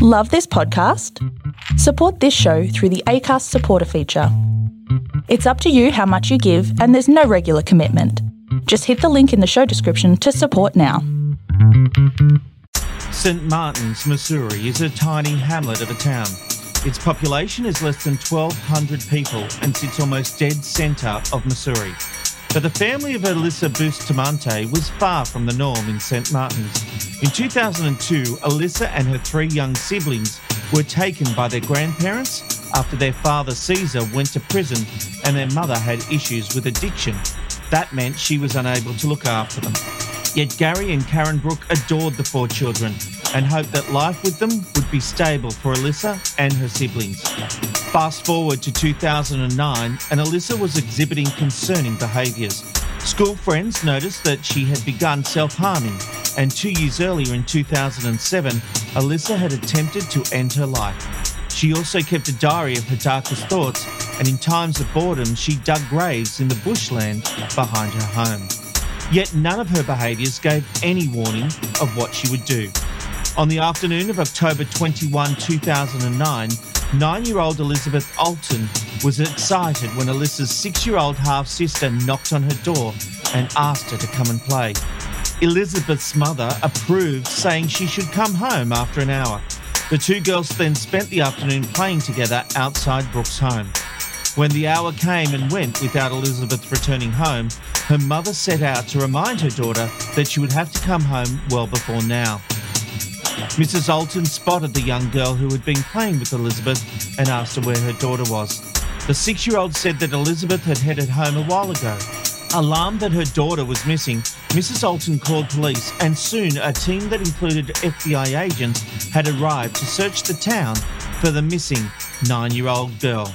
Love this podcast? Support this show through the ACAST supporter feature. It's up to you how much you give, and there's no regular commitment. Just hit the link in the show description to support now. St. Martin's, Missouri is a tiny hamlet of a town. Its population is less than 1,200 people and sits almost dead centre of Missouri. But the family of Alyssa Bustamante was far from the norm in St. Martin's. In 2002, Alyssa and her three young siblings were taken by their grandparents after their father Caesar went to prison and their mother had issues with addiction. That meant she was unable to look after them. Yet Gary and Karen Brooke adored the four children and hoped that life with them would be stable for Alyssa and her siblings. Fast forward to 2009, and Alyssa was exhibiting concerning behaviours. School friends noticed that she had begun self harming, and two years earlier in 2007, Alyssa had attempted to end her life. She also kept a diary of her darkest thoughts, and in times of boredom, she dug graves in the bushland behind her home. Yet none of her behaviours gave any warning of what she would do. On the afternoon of October 21, 2009, nine year old Elizabeth Olten was excited when Alyssa's six year old half sister knocked on her door and asked her to come and play. Elizabeth's mother approved, saying she should come home after an hour. The two girls then spent the afternoon playing together outside Brooke's home. When the hour came and went without Elizabeth returning home, her mother set out to remind her daughter that she would have to come home well before now. Mrs. Olten spotted the young girl who had been playing with Elizabeth and asked her where her daughter was. The six year old said that Elizabeth had headed home a while ago. Alarmed that her daughter was missing, Mrs. Olten called police, and soon a team that included FBI agents had arrived to search the town for the missing nine year old girl.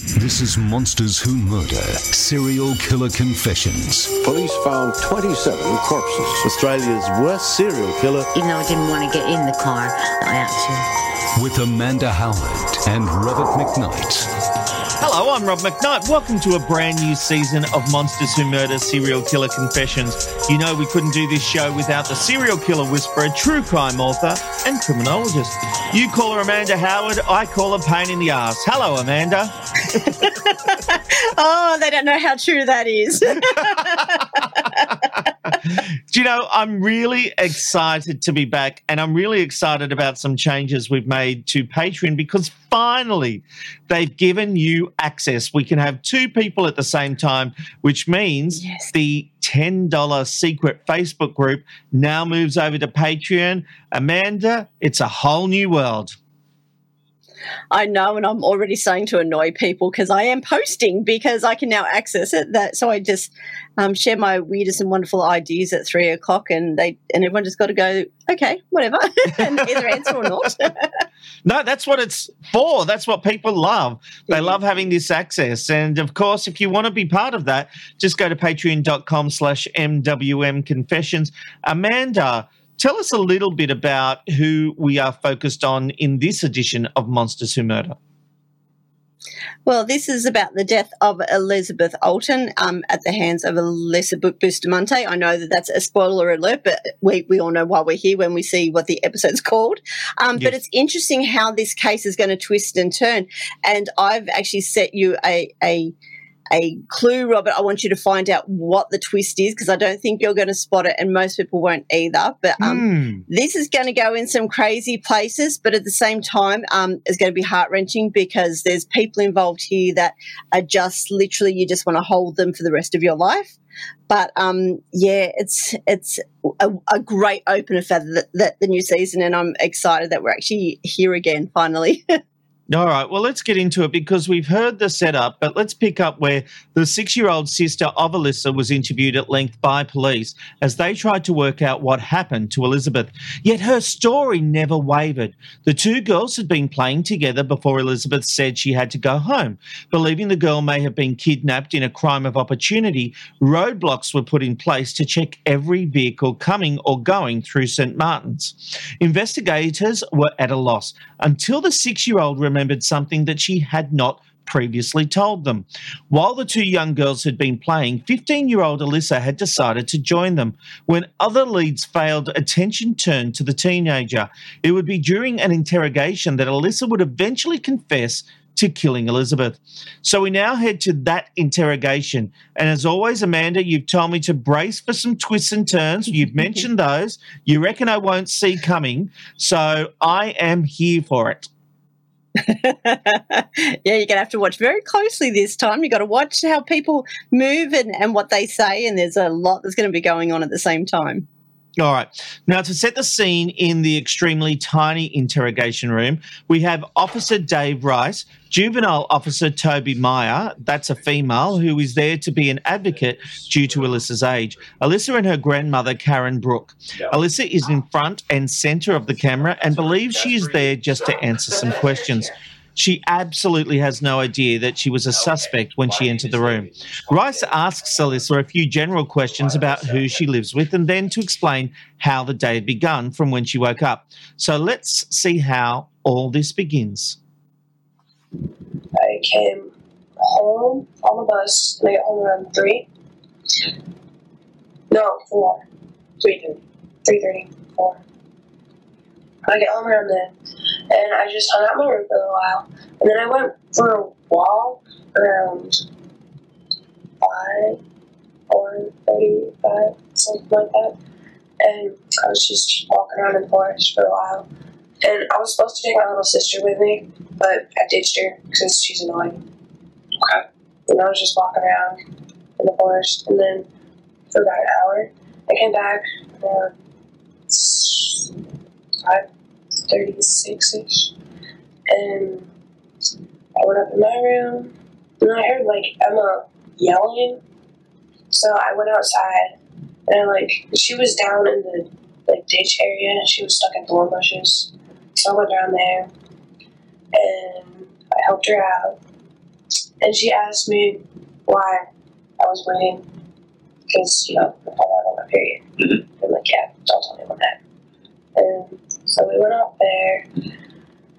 This is Monsters Who Murder Serial Killer Confessions. Police found 27 corpses. Australia's worst serial killer. Even though I didn't want to get in the car, I had to. With Amanda Howard and Robert McKnight. Hello, I'm Rob McKnight. Welcome to a brand new season of Monsters Who Murder Serial Killer Confessions. You know, we couldn't do this show without the serial killer whisperer, true crime author, and criminologist. You call her Amanda Howard, I call her Pain in the Ass. Hello, Amanda. oh, they don't know how true that is. Do you know, I'm really excited to be back, and I'm really excited about some changes we've made to Patreon because finally they've given you access. We can have two people at the same time, which means yes. the $10 secret Facebook group now moves over to Patreon. Amanda, it's a whole new world. I know, and I'm already starting to annoy people because I am posting because I can now access it. That so I just um, share my weirdest and wonderful ideas at three o'clock, and they and everyone just got to go, okay, whatever, and either answer or not. no, that's what it's for. That's what people love. They yeah. love having this access, and of course, if you want to be part of that, just go to patreon.com/slash mwm confessions. Amanda Tell us a little bit about who we are focused on in this edition of Monsters Who Murder. Well, this is about the death of Elizabeth Olten um, at the hands of Elizabeth Bustamante. I know that that's a spoiler alert, but we, we all know why we're here when we see what the episode's called. Um, yes. But it's interesting how this case is going to twist and turn. And I've actually set you a, a a clue, Robert. I want you to find out what the twist is because I don't think you're going to spot it, and most people won't either. But um, mm. this is going to go in some crazy places, but at the same time, um, it's going to be heart wrenching because there's people involved here that are just literally you just want to hold them for the rest of your life. But um, yeah, it's it's a, a great opener for the, the, the new season, and I'm excited that we're actually here again finally. All right, well, let's get into it because we've heard the setup, but let's pick up where the six year old sister of Alyssa was interviewed at length by police as they tried to work out what happened to Elizabeth. Yet her story never wavered. The two girls had been playing together before Elizabeth said she had to go home. Believing the girl may have been kidnapped in a crime of opportunity, roadblocks were put in place to check every vehicle coming or going through St. Martin's. Investigators were at a loss until the six year old remembered remembered something that she had not previously told them. While the two young girls had been playing, 15 year old Alyssa had decided to join them. When other leads failed, attention turned to the teenager. It would be during an interrogation that Alyssa would eventually confess to killing Elizabeth. So we now head to that interrogation. And as always, Amanda, you've told me to brace for some twists and turns. You've mentioned those. You reckon I won't see coming. So I am here for it. yeah, you're to have to watch very closely this time. You've got to watch how people move and, and what they say, and there's a lot that's going to be going on at the same time. All right. Now, to set the scene in the extremely tiny interrogation room, we have Officer Dave Rice, Juvenile Officer Toby Meyer, that's a female, who is there to be an advocate due to Alyssa's age. Alyssa and her grandmother, Karen Brooke. Alyssa is in front and centre of the camera and believes she is there just to answer some questions. She absolutely has no idea that she was a suspect when she entered the room. Rice asks Alyssa a few general questions about who she lives with and then to explain how the day had begun from when she woke up. So let's see how all this begins. I came home on the bus and I got home around 3. No, 4. 3.30. 3.30. 4. I get home around then, and I just hung out in my room for a little while, and then I went for a walk around five or thirty-five, something like that, and I was just walking around in the forest for a while. And I was supposed to take my little sister with me, but I ditched her because she's annoying. Okay. And I was just walking around in the forest, and then for about an hour, I came back around five thirty six ish. And I went up in my room and I heard like Emma yelling. So I went outside and like she was down in the like ditch area and she was stuck in thorn bushes. So I went down there and I helped her out. And she asked me why I was waiting because you know I found out on my period. Mm-hmm. I'm like, yeah, don't tell anyone that. And so we went out there,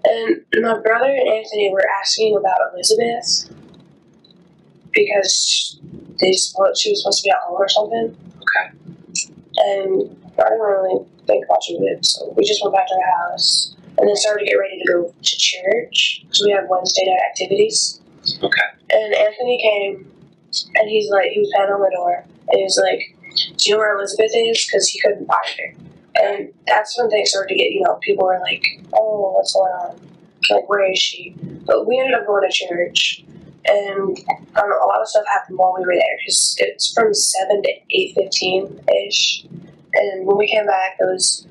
and my brother and Anthony were asking about Elizabeth because they thought she was supposed to be at home or something. Okay. And I didn't really think much of it, so we just went back to the house and then started to get ready to go to church because we have Wednesday night activities. Okay. And Anthony came, and he's like, he was pounding on the door, and he was like, "Do you know where Elizabeth is?" Because he couldn't find her. And that's when things started to get, you know, people were like, oh, what's going on? Like, where is she? But we ended up going to church. And um, a lot of stuff happened while we were there because it's from 7 to 8.15 ish. And when we came back, it was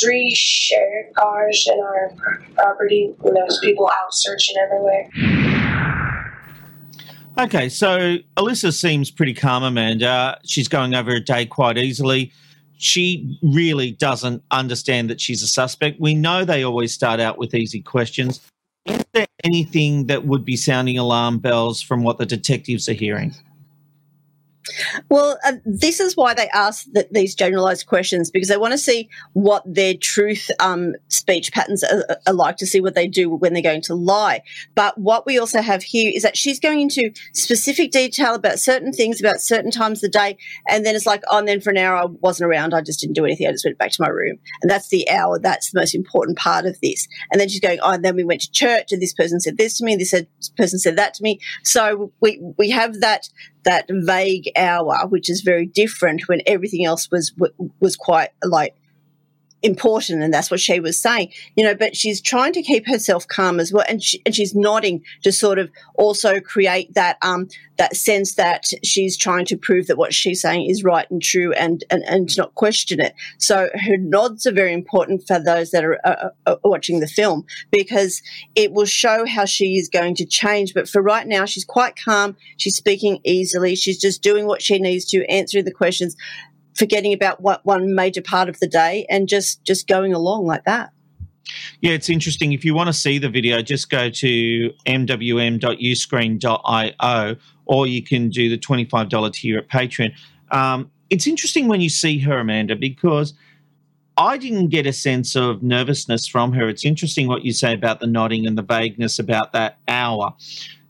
three sheriff cars in our property. And there was people out searching everywhere. Okay, so Alyssa seems pretty calm, Amanda. She's going over a day quite easily she really doesn't understand that she's a suspect. We know they always start out with easy questions. Is there anything that would be sounding alarm bells from what the detectives are hearing? Well, uh, this is why they ask these generalized questions because they want to see what their truth um, speech patterns are, are, like to see what they do when they're going to lie. But what we also have here is that she's going into specific detail about certain things, about certain times of the day, and then it's like, oh, and then for an hour I wasn't around, I just didn't do anything, I just went back to my room, and that's the hour. That's the most important part of this. And then she's going, oh, and then we went to church, and this person said this to me, and this person said that to me. So we we have that that vague hour, which is very different when everything else was was quite like important and that's what she was saying you know but she's trying to keep herself calm as well and, she, and she's nodding to sort of also create that um that sense that she's trying to prove that what she's saying is right and true and and, and to not question it. So her nods are very important for those that are uh, watching the film because it will show how she is going to change but for right now she's quite calm she's speaking easily she's just doing what she needs to answering the questions forgetting about what one major part of the day and just just going along like that. Yeah, it's interesting. If you want to see the video, just go to mwm.uscreen.io or you can do the $25 tier at Patreon. Um, it's interesting when you see her, Amanda, because I didn't get a sense of nervousness from her. It's interesting what you say about the nodding and the vagueness about that hour.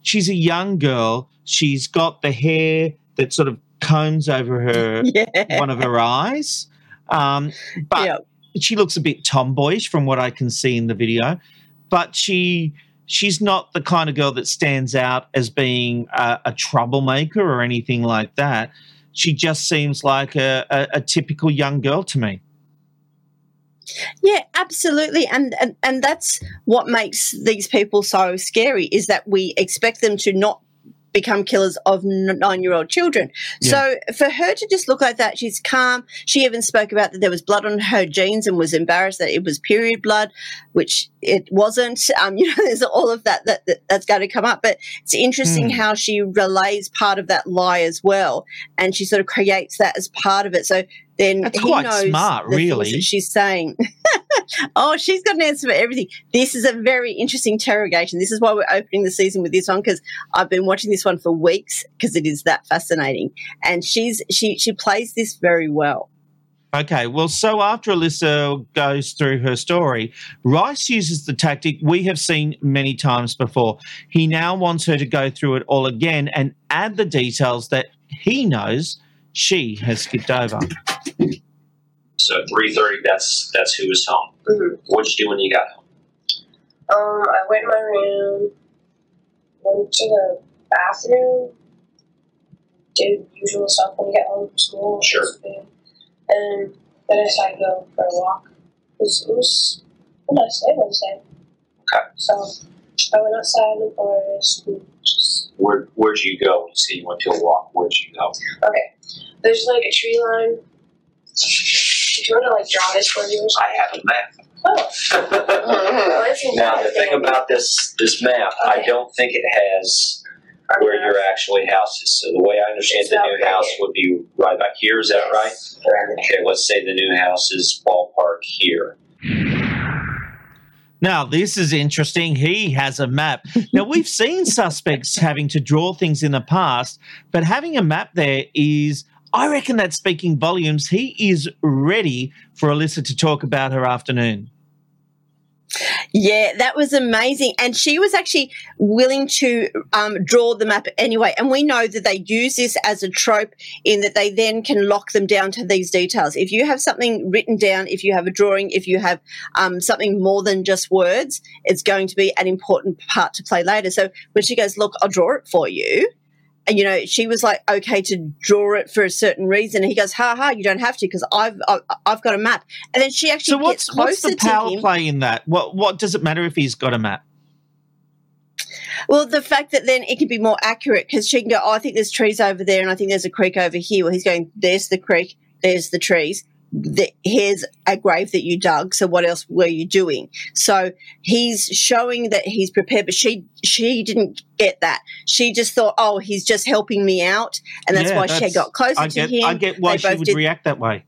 She's a young girl. She's got the hair that sort of combs over her yeah. one of her eyes. Um, but yep. she looks a bit tomboyish from what I can see in the video. But she she's not the kind of girl that stands out as being a, a troublemaker or anything like that. She just seems like a, a, a typical young girl to me. Yeah, absolutely. And, and and that's what makes these people so scary is that we expect them to not become killers of nine year old children. Yeah. So for her to just look like that, she's calm. She even spoke about that there was blood on her jeans and was embarrassed that it was period blood, which it wasn't. Um, you know, there's all of that, that, that that's going to come up. But it's interesting mm. how she relays part of that lie as well. And she sort of creates that as part of it. So then That's he quite knows smart, really. she's saying, "Oh, she's got an answer for everything." This is a very interesting interrogation. This is why we're opening the season with this one because I've been watching this one for weeks because it is that fascinating, and she's she she plays this very well. Okay, well, so after Alyssa goes through her story, Rice uses the tactic we have seen many times before. He now wants her to go through it all again and add the details that he knows she has skipped over. So three thirty. That's that's who was home. Mm-hmm. What'd you do when you got home? Um, I went in my room, went to the bathroom, did usual stuff when you get home from school. Sure. And then I decided to go for a walk. It was, it was a nice day Wednesday. Okay. So I went outside in the forest and just. Where Where'd you go? You say you went to a walk. Where'd you go? Okay. There's like a tree line. If you want to like draw this for you, I have a map. Oh. now the thing about this this map, okay. I don't think it has where your actually house is. So the way I understand it's the new right house here. would be right back here. Is that yes. right? Okay, let's say the new house is ballpark here. Now, this is interesting. He has a map. Now, we've seen suspects having to draw things in the past, but having a map there is I reckon that's speaking volumes. He is ready for Alyssa to talk about her afternoon. Yeah, that was amazing. And she was actually willing to um, draw the map anyway. And we know that they use this as a trope in that they then can lock them down to these details. If you have something written down, if you have a drawing, if you have um, something more than just words, it's going to be an important part to play later. So when she goes, Look, I'll draw it for you you know she was like okay to draw it for a certain reason. And he goes ha ha you don't have to because I've, I've I've got a map. And then she actually so what's, what's the power play in that? What what does it matter if he's got a map? Well, the fact that then it can be more accurate because she can go, oh, I think there's trees over there and I think there's a creek over here. Well, he's going, there's the creek, there's the trees the, here's a grave that you dug. So what else were you doing? So he's showing that he's prepared, but she she didn't get that. She just thought, oh, he's just helping me out, and that's yeah, why that's, she got closer I get, to him. I get why they she would did, react that way.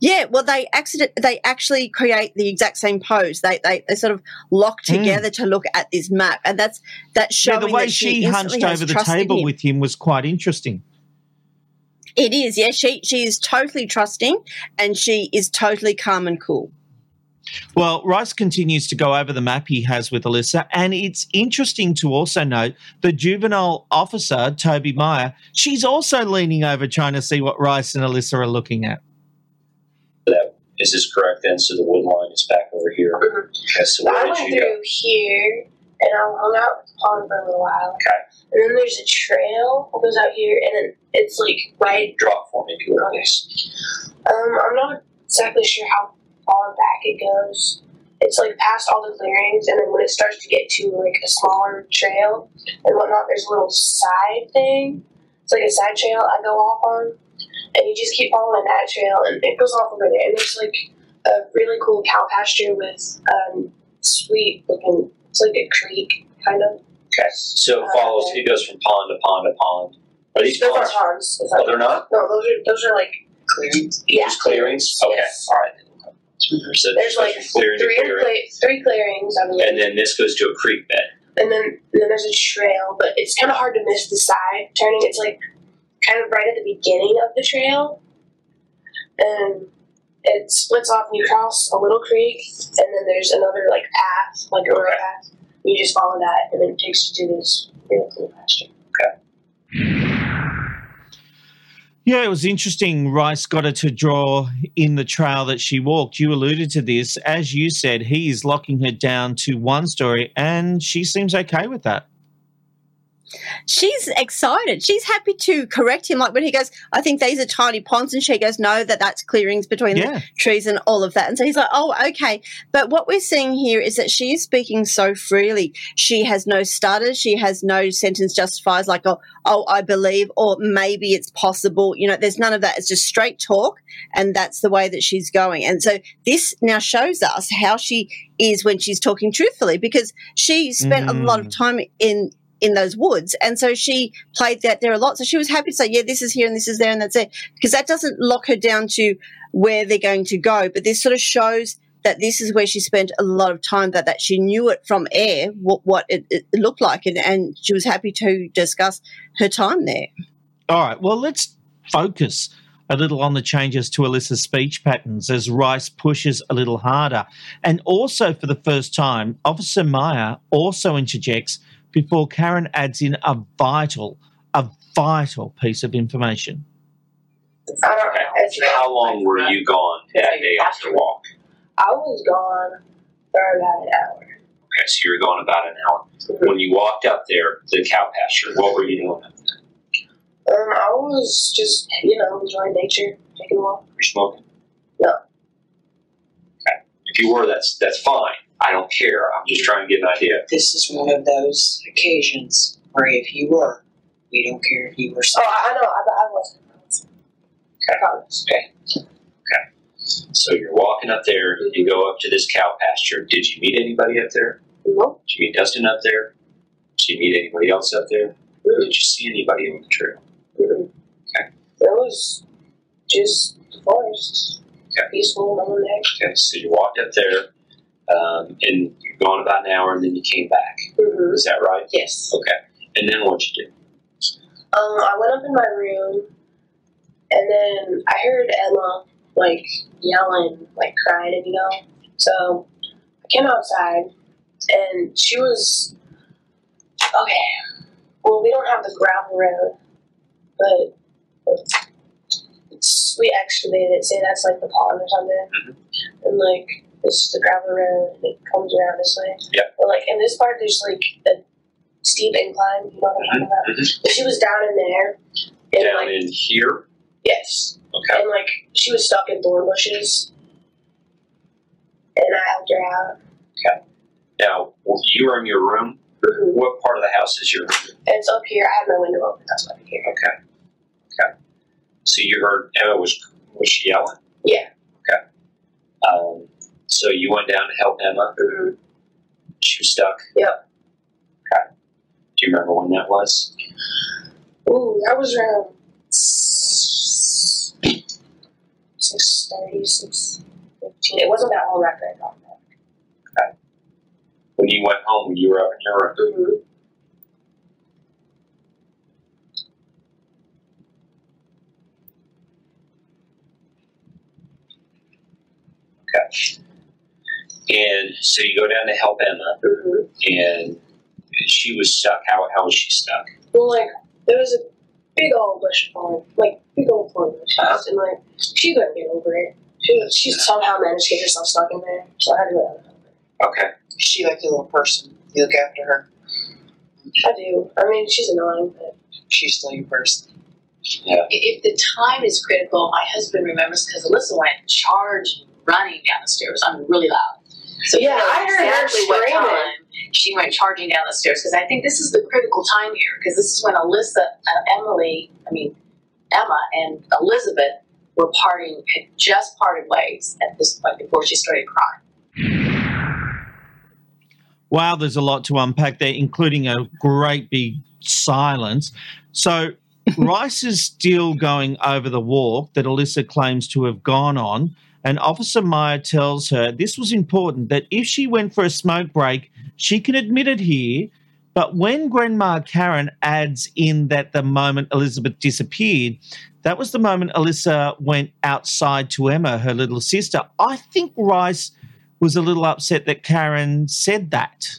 Yeah, well, they accident they actually create the exact same pose. They they, they sort of lock hmm. together mm. to look at this map, and that's that's showing. Yeah, the way she, she hunched over the table him. with him was quite interesting. It is, yeah. She she is totally trusting and she is totally calm and cool. Well, Rice continues to go over the map he has with Alyssa, and it's interesting to also note the juvenile officer, Toby Meyer, she's also leaning over trying to see what Rice and Alyssa are looking at. That, is this correct then? So the wood line is back over here. Mm-hmm. Okay, so I went through go? here and I hung out with the pond for a little while. Okay. And then there's a trail that goes out here, and then it's like right. Drop for me, Okay. Um, I'm not exactly sure how far back it goes. It's like past all the clearings, and then when it starts to get to like a smaller trail and whatnot, there's a little side thing. It's like a side trail I go off on, and you just keep following that trail, and it goes off over there. And there's like a really cool cow pasture with um, sweet looking. It's like a creek kind of. Okay. So it follows. It goes from pond to pond to pond. Are these Those ponds? aren't ponds. Those Oh, aren't- they're not. No, those are those are like Clearings. yeah. Just clearings. Okay. Yes. All right. Mm-hmm. So There's like clearing to three or clearing, cle- three clearings, I believe. and then this goes to a creek bed. and then and then there's a trail, but it's kind of hard to miss the side turning. It's like kind of right at the beginning of the trail, and it splits off and you cross a little creek, and then there's another like path, like a road Okay. path. You just follow that, and then it takes you to this real cool pasture. Yeah, it was interesting. Rice got her to draw in the trail that she walked. You alluded to this. As you said, he is locking her down to one story, and she seems okay with that. She's excited. She's happy to correct him. Like when he goes, I think these are tiny ponds, and she goes, No, that that's clearings between Yeah. the trees and all of that. And so he's like, Oh, okay. But what we're seeing here is that she is speaking so freely. She has no stutters. She has no sentence justifies like, Oh, oh, I believe, or maybe it's possible. You know, there's none of that. It's just straight talk, and that's the way that she's going. And so this now shows us how she is when she's talking truthfully, because she spent a lot of mm. time in in those woods. And so she played that there a lot. So she was happy to say, yeah, this is here and this is there and that's it. Because that doesn't lock her down to where they're going to go. But this sort of shows that this is where she spent a lot of time, that, that she knew it from air, what, what it, it looked like. And, and she was happy to discuss her time there. All right, well, let's focus a little on the changes to Alyssa's speech patterns as Rice pushes a little harder. And also, for the first time, Officer Meyer also interjects before Karen adds in a vital, a vital piece of information. I Okay. How long were you gone that day off the walk? I was gone for about an hour. Okay, so you were gone about an hour. When you walked up there, to the cow pasture, what were you doing? Um, I was just, you know, enjoying nature, taking a walk. You're smoking. No. Okay. If you were, that's that's fine. I don't care. I'm just trying to get an idea. This is one of those occasions where if you were, we don't care if you were. Oh, I, I know. I, I wasn't. I promise. Okay. Okay. So you're walking up there. You go up to this cow pasture. Did you meet anybody up there? Nope. Did you meet Dustin up there? Did you meet anybody else up there? Did you see anybody on the trail? Okay. It was just the forest. Okay. Peaceful, no one there. Okay. So you walked up there, um, and you're gone about an hour, and then you came back. Mm-hmm. Is that right? Yes. Okay. And then what'd you do? Um, I went up in my room, and then I heard Emma like yelling, like crying, and you know. So I came outside, and she was okay. Well, we don't have the gravel road, but it's, we excavated it. Say that's like the pond or something, Mhm. and like this is the gravel road, and it comes around this way. Yeah. But like in this part, there's like a steep incline. You know what I'm talking about? Mhm. But she was down in there, and Down like in here. yes, Okay. and like she was stuck in thorn bushes, and I helped her out. Okay. Now you were in your room. Mm-hmm. What part of the house is your room? It's up here. I had my window open. That's why I could hear. Okay. Okay. So you heard Emma was was she yelling? Yeah. Okay. Um, so you went down to help Emma. Mm-hmm. She was stuck. Yep. Okay. Do you remember when that was? Ooh, that was around six thirty, six fifteen. It wasn't that long after I got that. When you went home, you were up in your room. Mm-hmm. Okay. And so you go down to help Emma, Mm-hmm. and she was stuck. How how was she stuck? Well, like there was a big old bush of thorn, like big old thorn bushes, Uh-huh. and like she couldn't get over it. She she somehow managed to get herself stuck in there, so I had to go down and help her. Okay. Is she like the little person? You look after her. I do. I mean, she's annoying, but She's still your person. Yeah. If the time is critical, my husband remembers because Alyssa went charging running down the stairs. I mean, really loud. So Yeah, I heard her exactly what time she went charging down the stairs because I think this is the critical time here because this is when Alyssa, uh, Emily, I mean Emma and Elizabeth were parting, had just parted ways at this point before she started crying. Wow, there's a lot to unpack there, including a great big silence. So Rice is still going over the walk that Alyssa claims to have gone on. And Officer Meyer tells her this was important that if she went for a smoke break, she can admit it here. But when Grandma Karen adds in that the moment Elizabeth disappeared, that was the moment Alyssa went outside to Emma, her little sister. I think Rice was a little upset that Karen said that.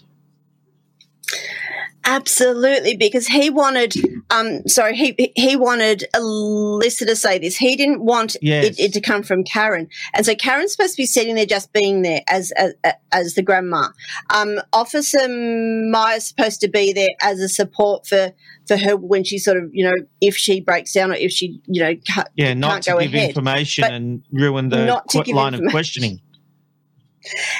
Absolutely, because he wanted, um, sorry, he he wanted Alyssa to say this. He didn't want Yes. it, it to come from Karen, and so Karen's supposed to be sitting there, just being there as as, as the grandma. Um, Officer Meyer's supposed to be there as a support for for her when she sort of, you know, if she breaks down or if she, you know, can't, Yeah, not can't to go give ahead. information But and ruin the not to qu- line of questioning.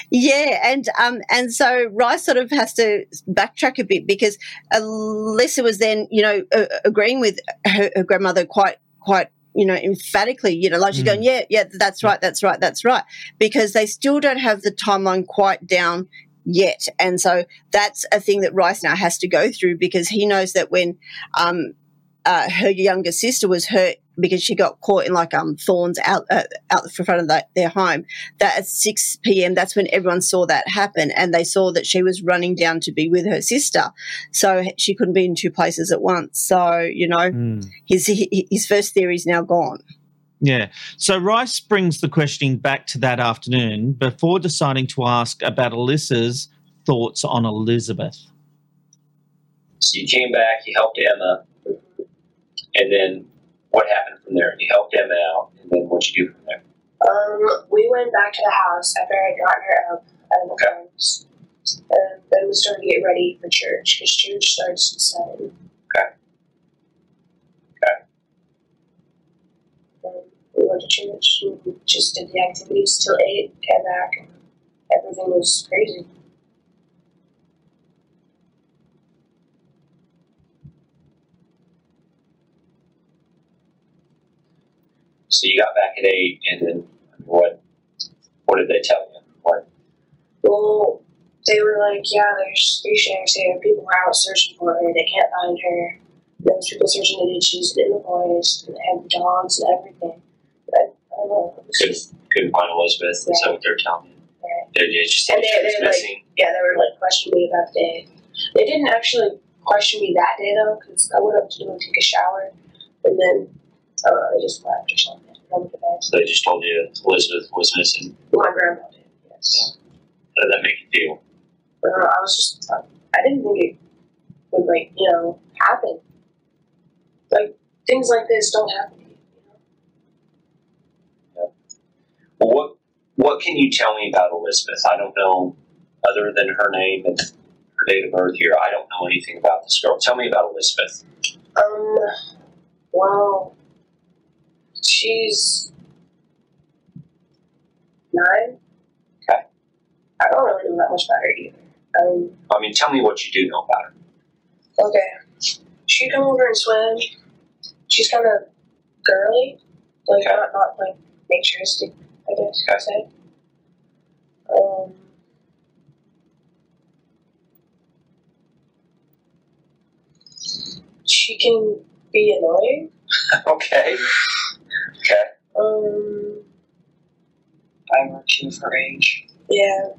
Yeah, and um, and so Rice sort of has to backtrack a bit because Alyssa was then, you know, uh, agreeing with her, her grandmother quite quite you know emphatically you know like she's Mm. going yeah yeah that's right that's right that's right because they still don't have the timeline quite down yet and so that's a thing that rice now has to go through because he knows that when um uh, her younger sister was hurt because she got caught in like um thorns out uh, out the front of the, their home that at 6 p.m that's when everyone saw that happen and they saw that she was running down to be with her sister so she couldn't be in two places at once so you know Mm. his his first theory is now gone Yeah. So Rice brings the questioning back to that afternoon before deciding to ask about Alyssa's thoughts on Elizabeth. So you came back, you helped Emma, and then what happened from there? You helped Emma out, and then what'd you do from there? Um, we went back to the house after I got her up at the house. And then we started to get ready for church because church starts at seven. Okay. Okay. Then we went to church and just did the activities till eight. Came back and everything was crazy. So you got back at eight, and then what? What did they tell you? What? Well, they were like, yeah, there's three shares here. People were out searching for her. They can't find her. There was people searching the ditches and in the forest, and they had dogs and everything. But I don't know. Couldn't couldn't find Elizabeth. Is that what they're telling you? right. They just said And she they, they like, yeah, they were like questioning me about the day. They didn't actually question me that day though, because I went up to go take a shower, and then I they just left or something. I went bed. So they just told you Elizabeth was missing. My grandma did, yes. How did that make you feel? Uh, I was just, I didn't think it would like, you know, happen. Like things like this don't happen. to you, you know? Well, what what can you tell me about Elizabeth? I don't know other than her name and her date of birth here. I don't know anything about this girl. Tell me about Elizabeth. Um, well, she's nine. Okay. I don't really know that much about her either. Um, I mean, tell me what you do know about her. okay. She'd come over and swim. She's kind of girly, like Okay. not not like naturistic, I guess Okay. I'd say. Um, she can be annoying. okay. Okay. Um, I work too for age. yeah.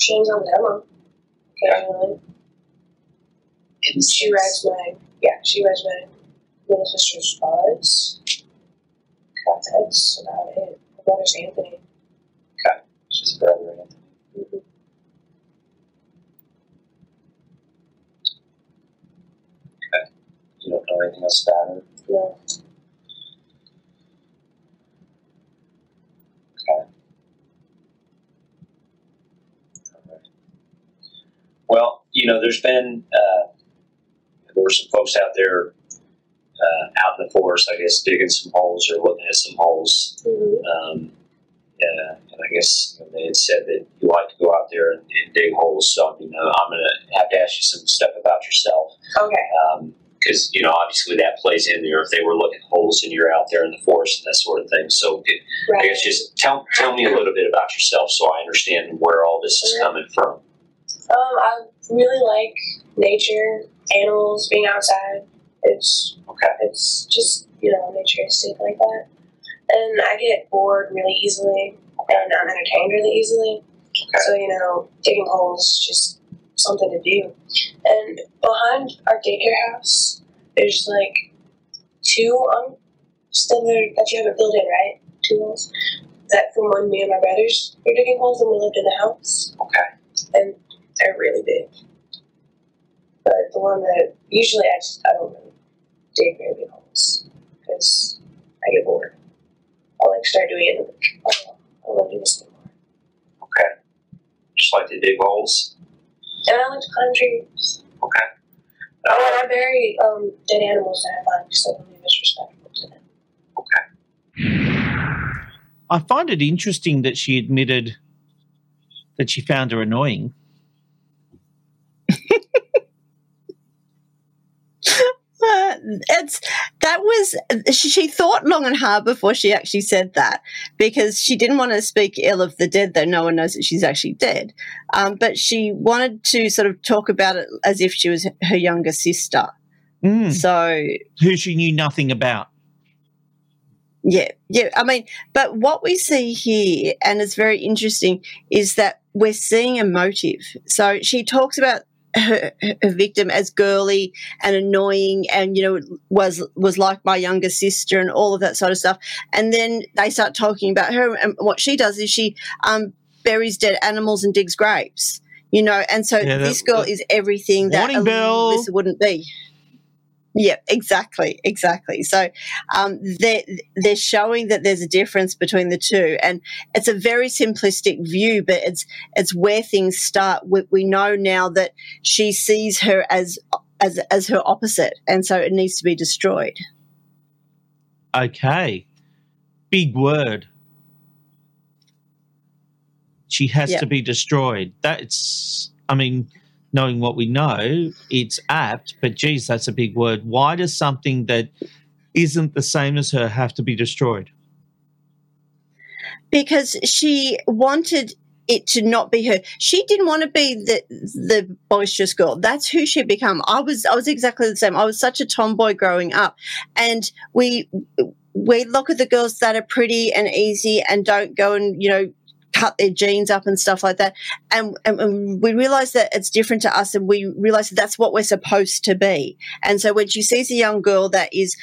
She on Emma occasionally. And She rides my yeah, she rides my little sister's buds. That's about it. My brother's Anthony. Okay. She's a brother. Anthony. Mhm. You don't know anything else about her. No. Okay. Alright. Well, you know, there's been uh, there were some folks out there uh, out in the forest, I guess, digging some holes or looking at some holes. Mhm. Um, uh, and I guess you know, they had said that you like to go out there and, and dig holes. So you know, I'm going to have to ask you some stuff about yourself. Okay. Because you know, obviously that plays in there. If they were looking holes and you're out there in the forest and that sort of thing. So it, I guess just tell tell me a little bit about yourself so I understand where all this is coming from. Um, I really like nature, animals, being outside. It's okay. It's just you know nature is safe like that, and I get bored really easily, and I'm entertained really easily. So you know, digging holes is just something to do. And behind our daycare house, there's like two um still there that you haven't filled in, right? Two holes. That from when me and my brothers were digging holes and we lived in the house. Okay. And they're really big. But the one that usually I just I don't really dig very big holes because I get bored. I like start doing it. I'm like, oh, I want to do this anymore. Okay. Just like to dig holes. And I like to climb trees. Okay. Oh, and I bury um, dead animals that I find so really disrespectful to them. Okay. I find it interesting that she admitted that she found her annoying. Uh, it's that was she, she thought long and hard before she actually said that because she didn't want to speak ill of the dead though no one knows that she's actually dead um, but she wanted to sort of talk about it as if she was her younger sister Mm. so Who she knew nothing about. Yeah, yeah. I mean, but what we see here, and it's very interesting, is that we're seeing a motive. So she talks about her, her victim as girly and annoying, and you know was was like my younger sister, and all of that sort of stuff. And then they start talking about her, and what she does is she um, buries dead animals and digs graves. You know, and so Yeah, that- this girl is everything that. Alyssa wouldn't be. Yeah, exactly, exactly. So um, they're, they're showing that there's a difference between the two, and it's a very simplistic view, but it's it's where things start. We, we know now that she sees her as as as her opposite, and so it needs to be destroyed. Okay. Big word. She has Yeah. to be destroyed. That's, I mean, knowing what we know, it's apt, but geez, that's a big word. Why does something that isn't the same as her have to be destroyed? because she wanted it to not be her. She didn't want to be the the boisterous girl. That's who she become. I was I was exactly the same. I was such a tomboy growing up, and we we look at the girls that are pretty and easy and don't go and you know cut their jeans up and stuff like that and, and, and we realize that it's different to us and we realize that that's what we're supposed to be and so when she sees a young girl that is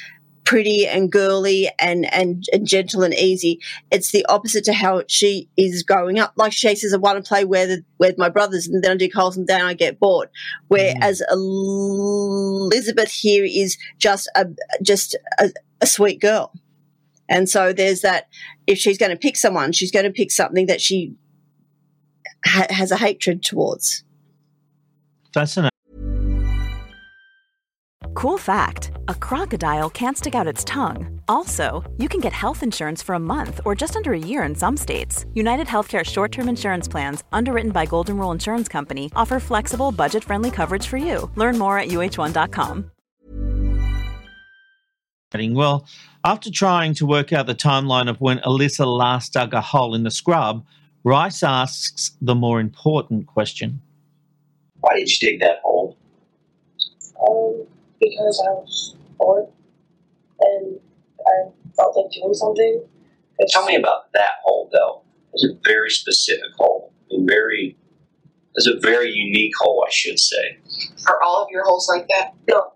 pretty and girly and, and, and gentle and easy. It's the opposite to how she is growing up. Like she says, I want to play with, with my brothers and then I do holes and then I get bored. Whereas mm. Elizabeth here is just a, just a, a sweet girl. And so there's that, if she's going to pick someone, she's going to pick something that she ha- has a hatred towards. Fascinating. Cool fact a crocodile can't stick out its tongue. Also, you can get health insurance for a month or just under a year in some states. United Healthcare short term insurance plans, underwritten by Golden Rule Insurance Company, offer flexible, budget friendly coverage for you. Learn more at uh1.com. Well, after trying to work out the timeline of when Alyssa last dug a hole in the scrub, Rice asks the more important question. Why did you dig that hole? Um, because I was bored and I felt like doing something. Tell me about that hole, though. It's a very specific hole. I mean, very. It's a very unique hole, I should say. Are all of your holes like that? No.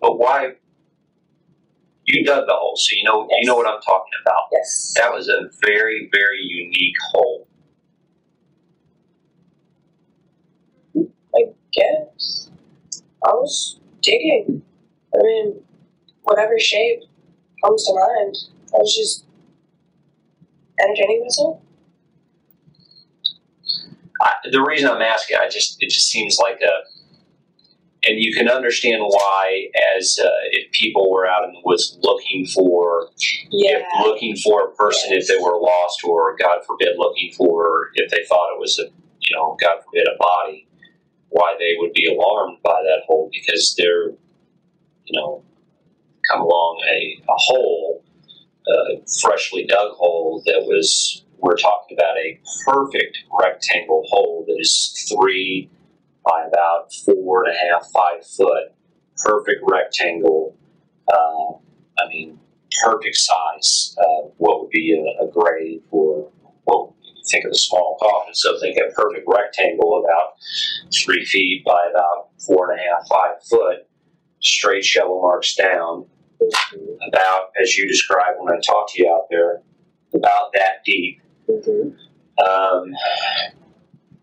But why? You dug the hole, so you know you know what I'm talking about. Yes. That was a very very unique hole. I guess. I was digging. I mean, whatever shape comes to mind. I was just entertaining myself. I, the reason I'm asking, I just it just seems like a, and you can understand why, as uh, if people were out in the woods looking for Yeah. if looking for a person if they were lost, or God forbid, looking for if they thought it was a you know God forbid a body, why they would be alarmed by that hole because they're you know come along a, a hole, a freshly dug hole that was we're talking about a perfect rectangle hole that is three by about four and a half, five foot, perfect rectangle. Uh, I mean, perfect size. Uh, what would be a, a grave or well, you think of a small coffin. So think of a perfect rectangle about three feet by about four and a half, five foot, straight shovel marks down, about as you described when I talked to you out there, about that deep. Um,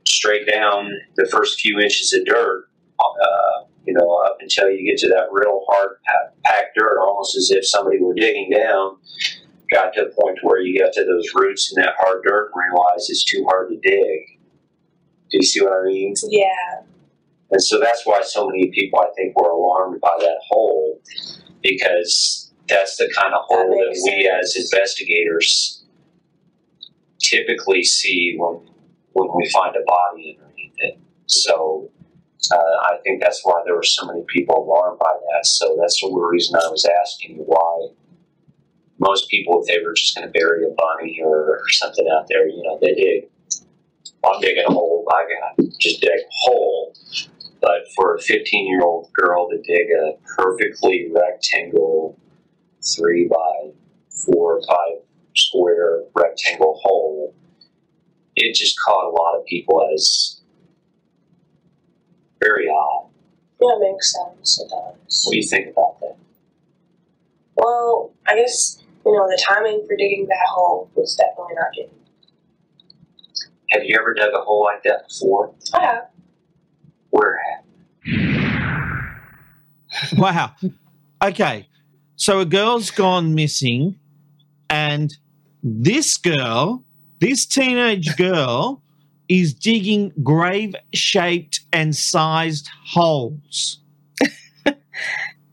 straight down the first few inches of dirt, uh, you know, up until you get to that real hard packed dirt, almost as if somebody were digging down. Got to a point where you got to those roots in that hard dirt and realized it's too hard to dig. Do you see what I mean? Yeah. And so that's why so many people, I think, were alarmed by that hole because that's the kind of hole that, makes we as investigators typically see when when we find a body underneath it. So uh, I think that's why there were so many people alarmed by that. So that's the reason I was asking why most people, if they were just going to bury a bunny or, or something out there, you know, they dig. I'm digging a hole. I got just dig a hole. But for a 15 year old girl to dig a perfectly rectangle, three by four or five square rectangle hole, it just caught a lot of people as very odd. Yeah, it makes sense. It does. What do you think about that? Well, I guess, you know, the timing for digging that hole was definitely not good. Have you ever dug a hole like that before? I have. Where Wow. Okay. So a girl's gone missing, and this girl, this teenage girl, is digging grave shaped and sized holes.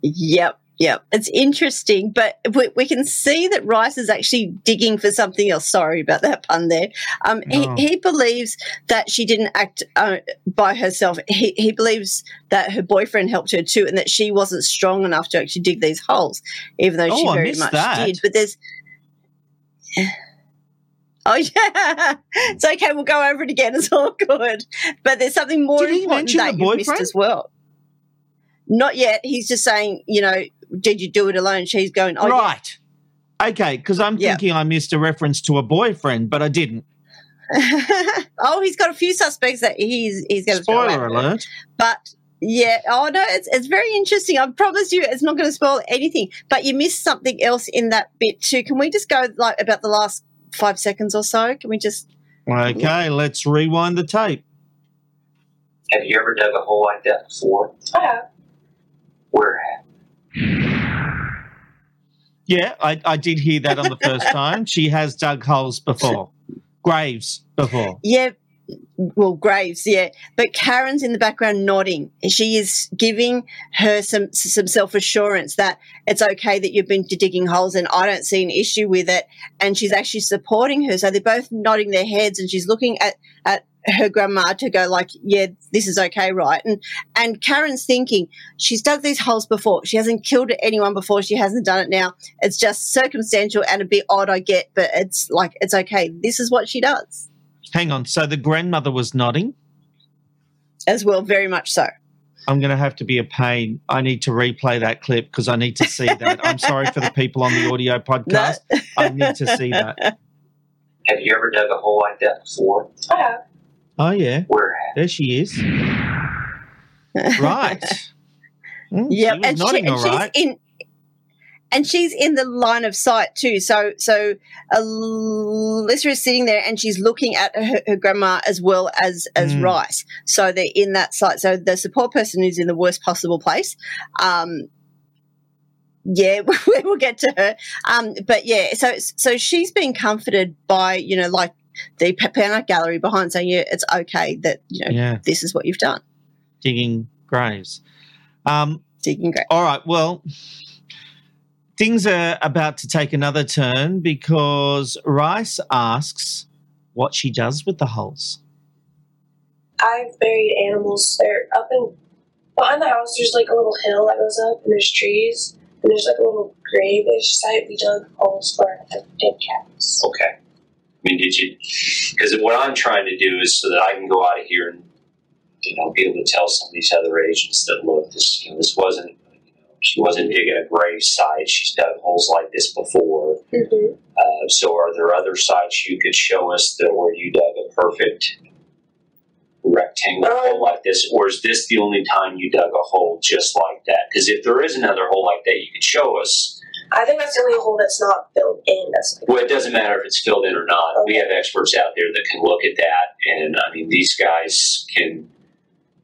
Yep, yep. It's interesting, but we, we can see that Rice is actually digging for something else. Sorry about that pun there. Um, Oh. he, he believes that she didn't act uh, by herself. He, he believes that her boyfriend helped her too, and that she wasn't strong enough to actually dig these holes, even though she Oh, I very much that. did. But there's. Oh yeah, it's okay. We'll go over it again. It's all good. But there's something more Did important that you've missed as well. Not yet. He's just saying, you know, did you do it alone? She's going, oh, yeah. right. Okay, because I'm Yeah. thinking I missed a reference to a boyfriend, but I didn't. oh, he's got a few suspects that he's he's going to Spoiler alert. But yeah, oh no, it's it's very interesting. I promise you, it's not going to spoil anything. But you missed something else in that bit too. Can we just go like about the last five seconds or so? Can we just? Okay, let's rewind the tape. Have you ever dug a hole like that before? I have. Where Yeah, I, I did hear that on the first time. She has dug holes before, graves before. Yeah. Well, Graves, yeah, but Karen's in the background nodding. She is giving her some some self assurance that it's okay that you've been digging holes, and I don't see an issue with it. And she's actually supporting her, so they're both nodding their heads, and she's looking at at her grandma to go like, yeah, this is okay, right? And and Karen's thinking she's dug these holes before. She hasn't killed anyone before. She hasn't done it now. It's just circumstantial and a bit odd, I get, but it's like it's okay. This is what she does Hang on. So the grandmother was nodding. as well, very much so. I'm going to have to be a pain. I need to replay that clip because I need to see that. I'm sorry for the people on the audio podcast. I need to see that. Have you ever dug a hole like that before? I have. Oh, yeah. Where There she is. Right. Mm, Yep, She and, she, nodding and all she's right. in, and she's in the line of sight too. So, so Alyssa is sitting there, and she's looking at her, her grandma as well as as Mm. Rice. So they're in that sight. So the support person is in the worst possible place. Um, yeah, we will get to her. Um, but yeah, so so she's being comforted by you know like the Peana Gallery behind saying yeah, it's okay that you know Yeah. this is what you've done. Digging graves. Um, Digging graves. all right. Well, things are about to take another turn because Rice asks what she does with the holes. I've buried animals. They're up in behind the house. There's like a little hill that goes up, and there's trees, and there's like a little grave-ish site. We dug holes for the dead cats. Okay. I mean, did you? Because what I'm trying to do is so that I can go out of here and you know be able to tell some of these other agents that look, this you know this wasn't. She wasn't digging a grave site. She's dug holes like this before. Mm-hmm. Uh, so, are there other sites you could show us that where you dug a perfect rectangle Um, hole like this, or is this the only time you dug a hole just like that? Because if there is another hole like that, you could show us. I think that's the only hole that's not filled in. That's like Well, it doesn't matter if it's filled in or not. We have experts out there that can look at that, and I mean, these guys can.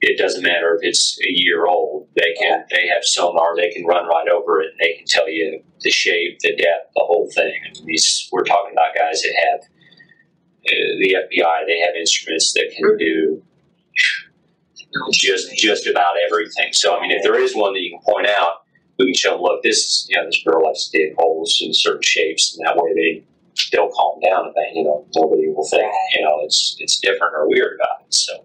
It doesn't matter if it's a year old. They can. They have sonar. They can run right over it. and They can tell you the shape, the depth, the whole thing. I mean, these we're talking about guys that have uh, the FBI. They have instruments that can do just just about everything. So, I mean, if there is one that you can point out, we can show them. Look, this is you know this girl likes to dig holes in certain shapes, and that way they they'll calm down and they, you know nobody will think you know it's it's different or weird about it. So,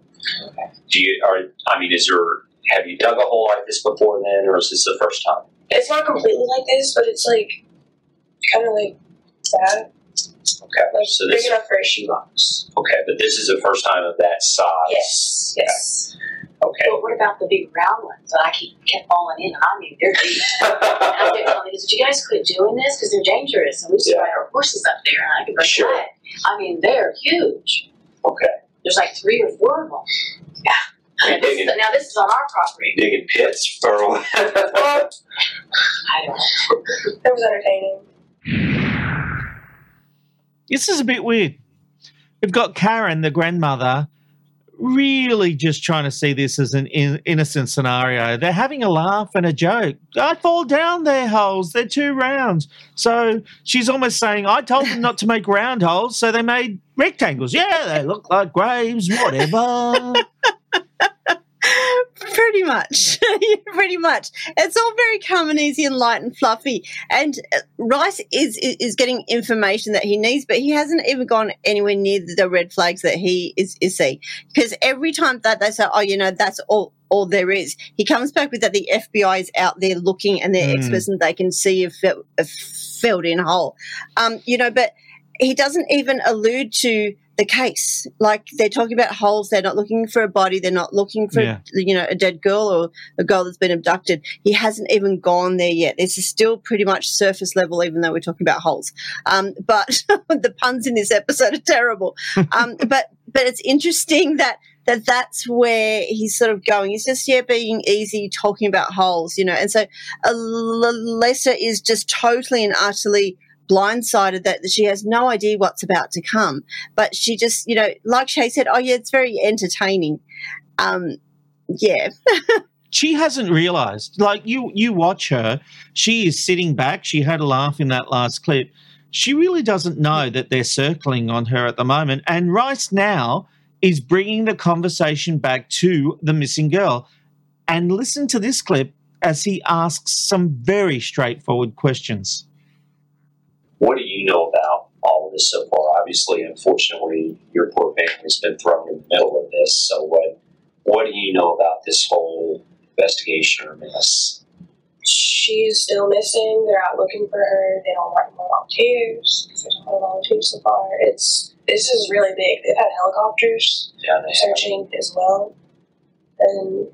do you are I mean, is there have you dug a hole like this before then, or is this the first time? it's not completely like this, but it's like kind of like that. Okay, Like so big this enough for a shoebox. okay, but this is the first time of that size. Yes. Yes. Okay. But what about the big round ones that I keep kept falling in? I mean, they're deep. and I kept telling because you guys quit doing this because they're dangerous, and we used to ride our horses up there, and I could break Sure. sure. I mean, they're huge. Okay. There's like three or four of them. Yeah. Are you And this is, now this is on our property. Digging pits for I don't know. It was entertaining. This is a bit weird. We've got Karen, the grandmother, really just trying to see this as an in- innocent scenario. They're having a laugh and a joke. I fall down their holes. They're two rounds. So she's almost saying, I told them not to make round holes, so they made rectangles. Yeah, they look like graves, whatever. Pretty much. Pretty much. It's all very calm and easy and light and fluffy. And uh, Rice is, is is getting information that he needs, but he hasn't even gone anywhere near the red flags that he is, is seeing. Because every time that they say, oh, you know, that's all all there is, he comes back with that the FBI is out there looking and they're Mm. experts and they can see a, a filled in hole. Um, you know, but he doesn't even allude to the case. Like they're talking about holes. They're not looking for a body. They're not looking for, Yeah. you know, a dead girl or a girl that's been abducted. He hasn't even gone there yet. This is still pretty much surface level, even though we're talking about holes. Um, but the puns in this episode are terrible. Um, but, but it's interesting that, that that's where he's sort of going. He's just, yeah, being easy, talking about holes, you know. And so Alyssa is just totally and utterly blindsided that she has no idea what's about to come. But she just, you know, like Shay said, oh yeah, it's very entertaining. Um, yeah. she hasn't realized. Like you, you watch her. She is sitting back. She had a laugh in that last clip. She really doesn't know that they're circling on her at the moment. And Rice now is bringing the conversation back to the missing girl. And listen to this clip as he asks some very straightforward questions. What do you know about all of this so far? Obviously, unfortunately, your poor family's been thrown in the middle of this. So, what what do you know about this whole investigation or mess? She's still missing. They're out looking for her. They don't want more volunteers because there's no volunteers so far. It's this is really big. They've had helicopters Yeah, they searching as well, and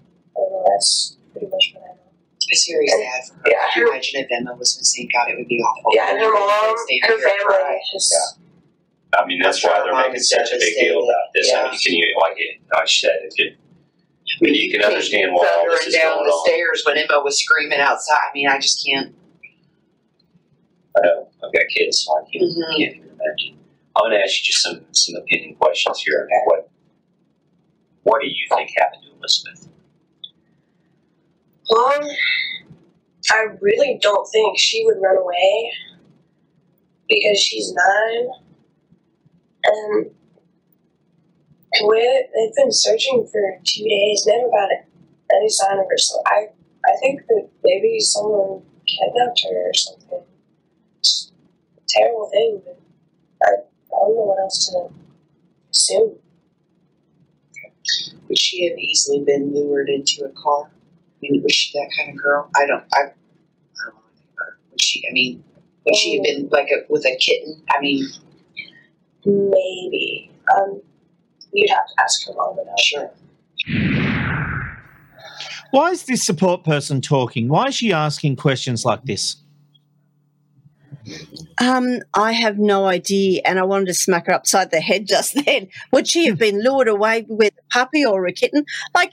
know, that's pretty much what I know. It's very sad for her. Yeah, Could you her- imagine if Emma was missing? God, it would be awful. Yeah, and her mom, her family, cry. just I mean, that's why they're making such a big deal about this. I mean, can you like it? Like I said, if you, I mean, you can understand why all this Thundering is down going the on. stairs when Emma was screaming outside. I mean, I just can't. I know I've got kids, so I can't, Mhm. can't even imagine. I'm going to ask you just some some opinion questions here. What What do you think happened to Elizabeth? Well, I really don't think she would run away because she's nine, and the way that they've been searching for two days, never got any sign of her. So I, I think that maybe someone kidnapped her or something. It's a terrible thing, but I, I don't know what else to assume. Would she have easily been lured into a car? I mean, was she that kind of girl? I don't. I, I don't know anything about her. Would she? I mean, would she have been like a with a kitten? I mean, Maybe. Um, you'd have to ask her mom about sure. Why is this support person talking? Why is she asking questions like this? Um, I have no idea, and I wanted to smack her upside the head just then. Would she have been lured away with a puppy or a kitten? Like,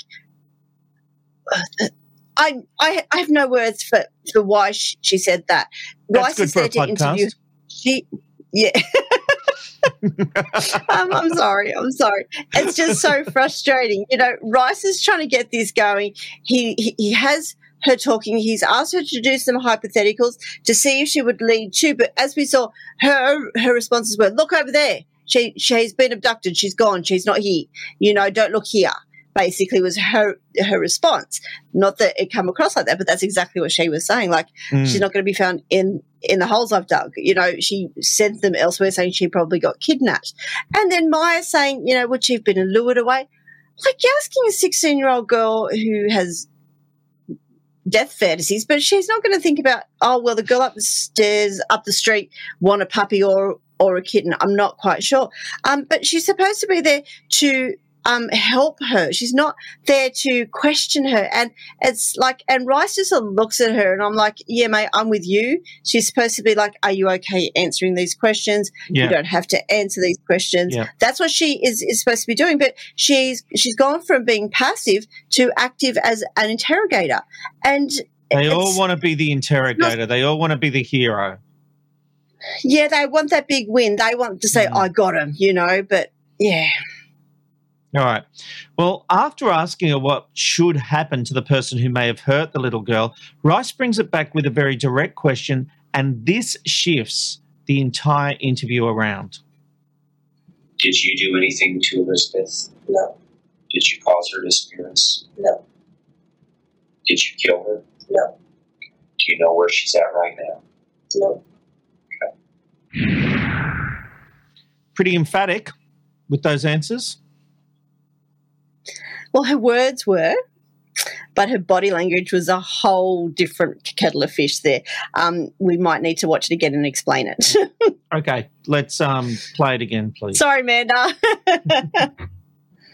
I, I, I have no words for, for why she, she said that. Good is there to interview. She, yeah. um, I'm sorry. I'm sorry. It's just so frustrating. You know, Rice is trying to get this going. He, he he has her talking. He's asked her to do some hypotheticals to see if she would lead to. But as we saw, her her responses were, "Look over there. She she's been abducted. She's gone. She's not here. You know, don't look here." Basically, was her her response. Not that it come across like that, but that's exactly what she was saying. Like Mm. she's not going to be found in in the holes I've dug. You know, she sent them elsewhere, saying she probably got kidnapped. And then Maya saying, you know, would she have been lured away? Like you're asking a 16 year old girl who has death fantasies, but she's not going to think about, oh, well, the girl up the stairs, up the street, want a puppy or or a kitten. I'm not quite sure. Um, but she's supposed to be there to um, help her. She's not there to question her. And it's like, and Rice just looks at her and I'm like, yeah, mate, I'm with you. She's supposed to be like, are you okay answering these questions? Yeah. You don't have to answer these questions. Yeah. That's what she is, is supposed to be doing. But she's, she's gone from being passive to active as an interrogator. And They all want to be the interrogator. They all want to be the hero. yeah, they want that big win. They want to say, Mm. I got him, you know, but yeah. All right. Well, after asking her what should happen to the person who may have hurt the little girl, Rice brings it back with a very direct question, and this shifts the entire interview around. Did you do anything to Elizabeth? No, Did you cause her disappearance? no, Did you kill her? no, Do you know where she's at right now? no. Okay. Pretty emphatic with those answers. Well, her words were, but her body language was a whole different kettle of fish there. Um, we might need to watch it again and explain it. Okay, let's um play it again, please. Sorry, Amanda.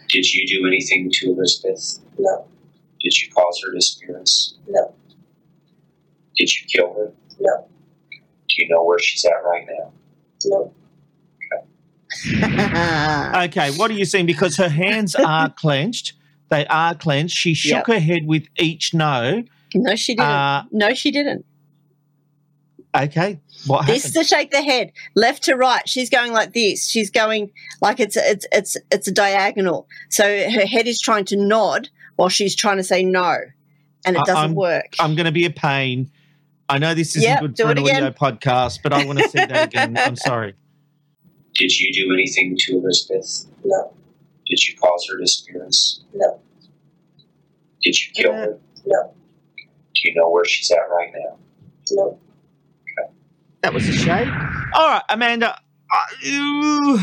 Did you do anything to Elizabeth? No, Did you cause her disappearance? no, Did you kill her? no, Do you know where she's at right now? no. Okay, what are you seeing? Because her hands are clenched. They are clenched. She shook Yep. her head with each no. no, she didn't. Uh, no, she didn't. Okay, what This happened? is to shake the head, left to right. She's going like this. She's going like it's it's it's it's a diagonal. So her head is trying to nod while she's trying to say no, and it I- doesn't I'm- work. I'm going to be a pain. I know this isn't Yep, good for an audio podcast, but I want to see that again. I'm sorry. Did you do anything to Elizabeth? No, Did you cause her disappearance? no, Did you kill Uh, her? no, Do you know where she's at right now? no. That was a shame. All right, Amanda. Uh, ooh,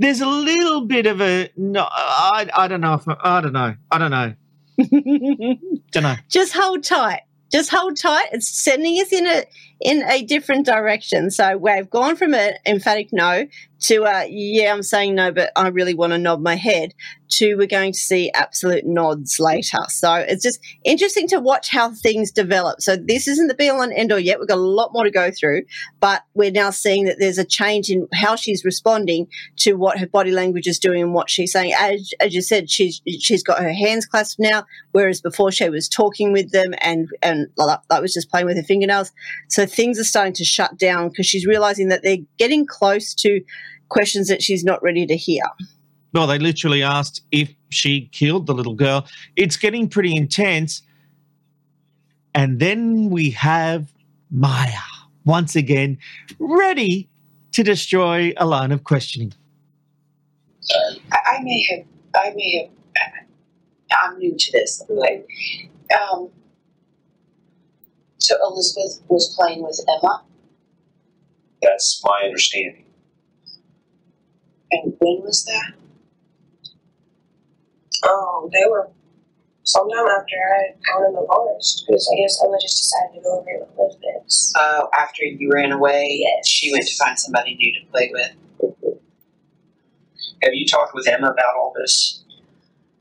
there's a little bit of a no. I, I don't know if I don't know. I don't know. Don't know. just hold tight. Just hold tight. It's sending us in a in a different direction. So we've gone from an emphatic no to uh, yeah, I'm saying no, but I really want to nod my head. To we're going to see absolute nods later. So it's just interesting to watch how things develop. So this isn't the be all and end all yet. We've got a lot more to go through, but we're now seeing that there's a change in how she's responding to what her body language is doing and what she's saying. As, as you said, she's she's got her hands clasped now, whereas before she was talking with them and and that was just playing with her fingernails. So things are starting to shut down because she's realizing that they're getting close to questions that she's not ready to hear. Well, they literally asked if she killed the little girl. It's getting pretty intense. And then we have Maya once again ready to destroy a line of questioning. I, I may have, I may have, I'm new to this. Like, um, So Elizabeth was playing with Emma, That's my understanding. and when was that? Um, they were sometime after I had gone in the forest because I guess Emma just decided to go over here with Elizabeth. Uh, after you ran away, she went to find somebody new to play with. Have you talked with Emma about all this?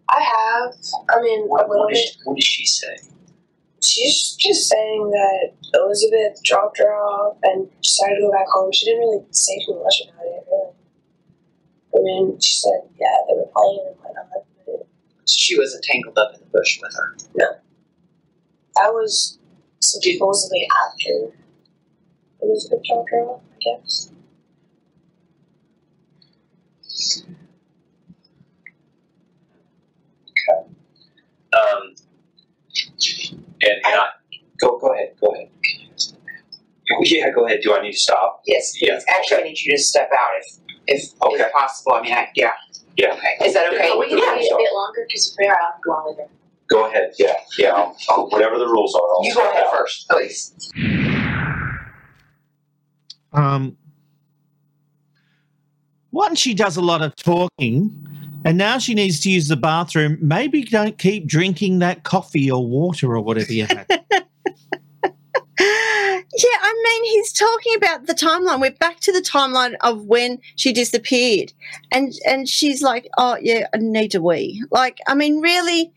I have. I mean, a What, little what, bit. what does she say? She's just saying that Elizabeth dropped her off and decided to go back home. She didn't really say too much about it, really. I mean, she said, yeah, they were playing and whatnot. But So she wasn't tangled up in the bush with her. No. That was supposedly after Elizabeth dropped her off, I guess. Um, and, and I, go go ahead, go ahead. Yeah, go ahead. Do I need to stop? Yes, Yeah, please. Actually, I need you to step out if, if, Okay. if possible. I mean, I, yeah. Yeah. Okay. Is that okay? Yeah, we can Yeah. wait a bit longer because we're out, I'm with her. Go ahead. Yeah, yeah. I'll, I'll, whatever the rules are, I'll You go ahead out. first, please. Um, once she does a lot of talking, and now she needs to use the bathroom, maybe don't keep drinking that coffee or water or whatever you had. Yeah, I mean, he's talking about the timeline. We're back to the timeline of when she disappeared, and and she's like, "Oh yeah, I need to wee." Like, I mean, really,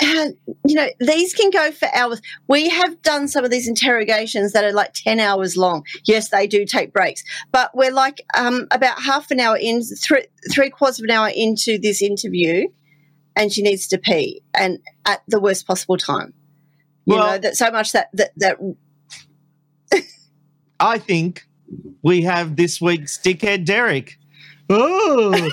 you know, these can go for hours. We have done some of these interrogations that are like ten hours long. Yes, they do take breaks, but we're like um, about half an hour in, three three quarters of an hour into this interview, and she needs to pee, and at the worst possible time. You Well- know that so much that that that I think we have this week's dickhead Derek. Oh,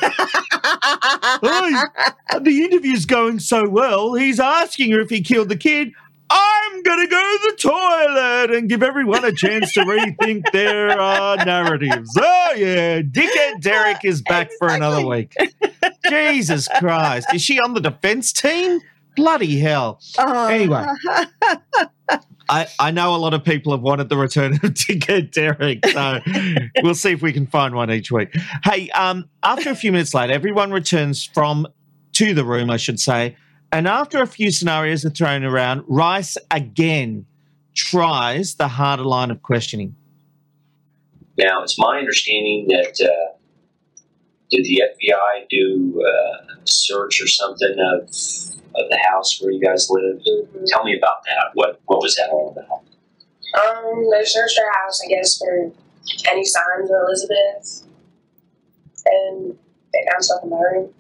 oh, the interview's going so well. He's asking her if he killed the kid. I'm going to go to the toilet and give everyone a chance to rethink their uh, narratives. Oh, yeah. Dickhead Derek is back for another week. Jesus Christ. Is she on the defense team? Bloody hell. Oh. Anyway. I, I know a lot of people have wanted the return of Dickhead Derek, so we'll see if we can find one each week. Hey, um, after a few minutes later, everyone returns from to the room, I should say, and after a few scenarios are thrown around, Rice again tries the harder line of questioning. Now, it's my understanding that uh, did the FBI do a search or something of of the house where you guys lived? Tell me about that. What what was that all about? Um, they searched our house, I guess, for any signs of Elizabeth, and they found stuff in my room,